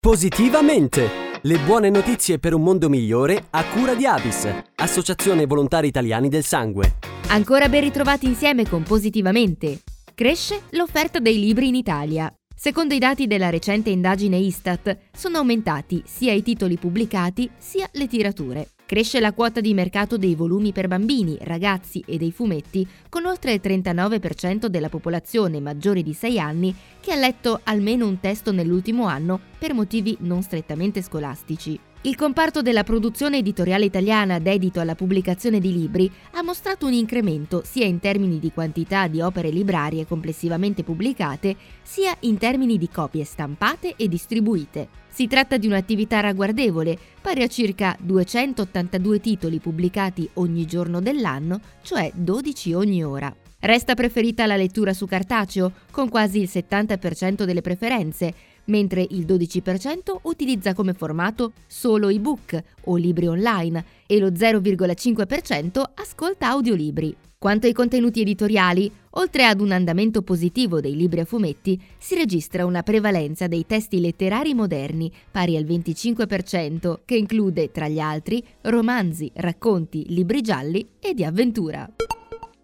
Positivamente! Le buone notizie per un mondo migliore a cura di Avis, Associazione Volontari Italiani del Sangue. Ancora ben ritrovati insieme con Positivamente. Cresce l'offerta dei libri in Italia. Secondo i dati della recente indagine Istat, sono aumentati sia i titoli pubblicati sia le tirature. Cresce la quota di mercato dei volumi per bambini, ragazzi e dei fumetti, con oltre il 39% della popolazione maggiore di 6 anni che ha letto almeno un testo nell'ultimo anno per motivi non strettamente scolastici. Il comparto della produzione editoriale italiana dedito alla pubblicazione di libri ha mostrato un incremento sia in termini di quantità di opere librarie complessivamente pubblicate, sia in termini di copie stampate e distribuite. Si tratta di un'attività ragguardevole, pari a circa 282 titoli pubblicati ogni giorno dell'anno, cioè 12 ogni ora. Resta preferita la lettura su cartaceo, con quasi il 70% delle preferenze, mentre il 12% utilizza come formato solo ebook o libri online e lo 0,5% ascolta audiolibri. Quanto ai contenuti editoriali, oltre ad un andamento positivo dei libri a fumetti, si registra una prevalenza dei testi letterari moderni, pari al 25%, che include, tra gli altri, romanzi, racconti, libri gialli e di avventura.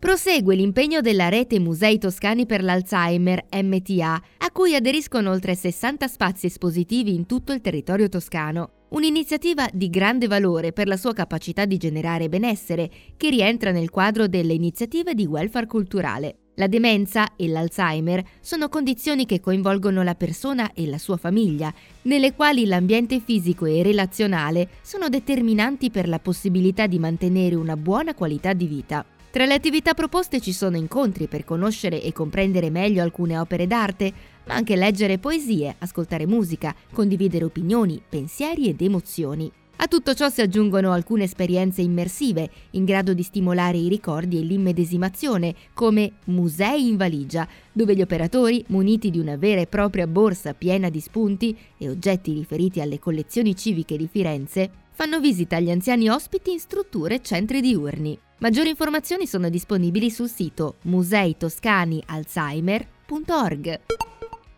Prosegue l'impegno della rete Musei Toscani per l'Alzheimer, MTA, a cui aderiscono oltre 60 spazi espositivi in tutto il territorio toscano. Un'iniziativa di grande valore per la sua capacità di generare benessere, che rientra nel quadro delle iniziative di welfare culturale. La demenza e l'Alzheimer sono condizioni che coinvolgono la persona e la sua famiglia, nelle quali l'ambiente fisico e relazionale sono determinanti per la possibilità di mantenere una buona qualità di vita. Tra le attività proposte ci sono incontri per conoscere e comprendere meglio alcune opere d'arte, ma anche leggere poesie, ascoltare musica, condividere opinioni, pensieri ed emozioni. A tutto ciò si aggiungono alcune esperienze immersive, in grado di stimolare i ricordi e l'immedesimazione, come Musei in valigia, dove gli operatori, muniti di una vera e propria borsa piena di spunti e oggetti riferiti alle collezioni civiche di Firenze, fanno visita agli anziani ospiti in strutture e centri diurni. Maggiori informazioni sono disponibili sul sito museitoscanialzheimer.org.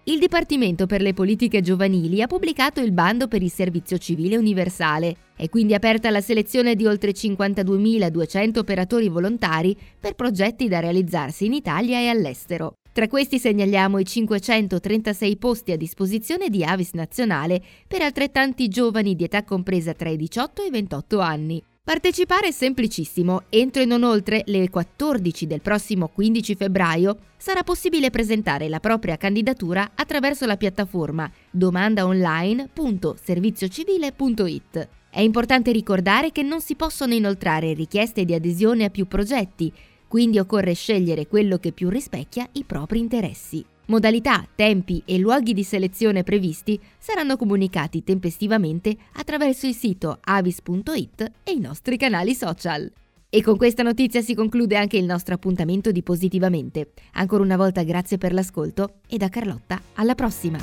Il Dipartimento per le politiche giovanili ha pubblicato il bando per il servizio civile universale. È quindi aperta la selezione di oltre 52.200 operatori volontari per progetti da realizzarsi in Italia e all'estero. Tra questi segnaliamo i 536 posti a disposizione di Avis Nazionale per altrettanti giovani di età compresa tra i 18 e i 28 anni. Partecipare è semplicissimo. Entro e non oltre le 14 del prossimo 15 febbraio sarà possibile presentare la propria candidatura attraverso la piattaforma domandaonline.serviziocivile.it. È importante ricordare che non si possono inoltrare richieste di adesione a più progetti, quindi occorre scegliere quello che più rispecchia i propri interessi. Modalità, tempi e luoghi di selezione previsti saranno comunicati tempestivamente attraverso il sito avis.it e i nostri canali social. E con questa notizia si conclude anche il nostro appuntamento di Positivamente. Ancora una volta grazie per l'ascolto e da Carlotta alla prossima.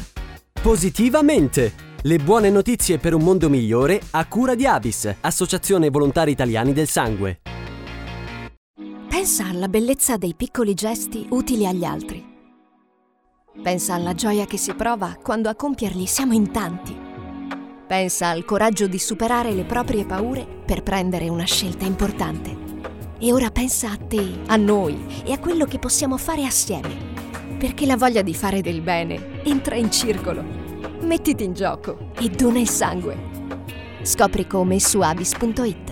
Positivamente! Le buone notizie per un mondo migliore a cura di Avis, Associazione Volontari Italiani del Sangue. Pensa alla bellezza dei piccoli gesti utili agli altri. Pensa alla gioia che si prova quando a compierli siamo in tanti. Pensa al coraggio di superare le proprie paure per prendere una scelta importante. E ora pensa a te, a noi e a quello che possiamo fare assieme. Perché la voglia di fare del bene entra in circolo. Mettiti in gioco e dona il sangue. Scopri come su avis.it.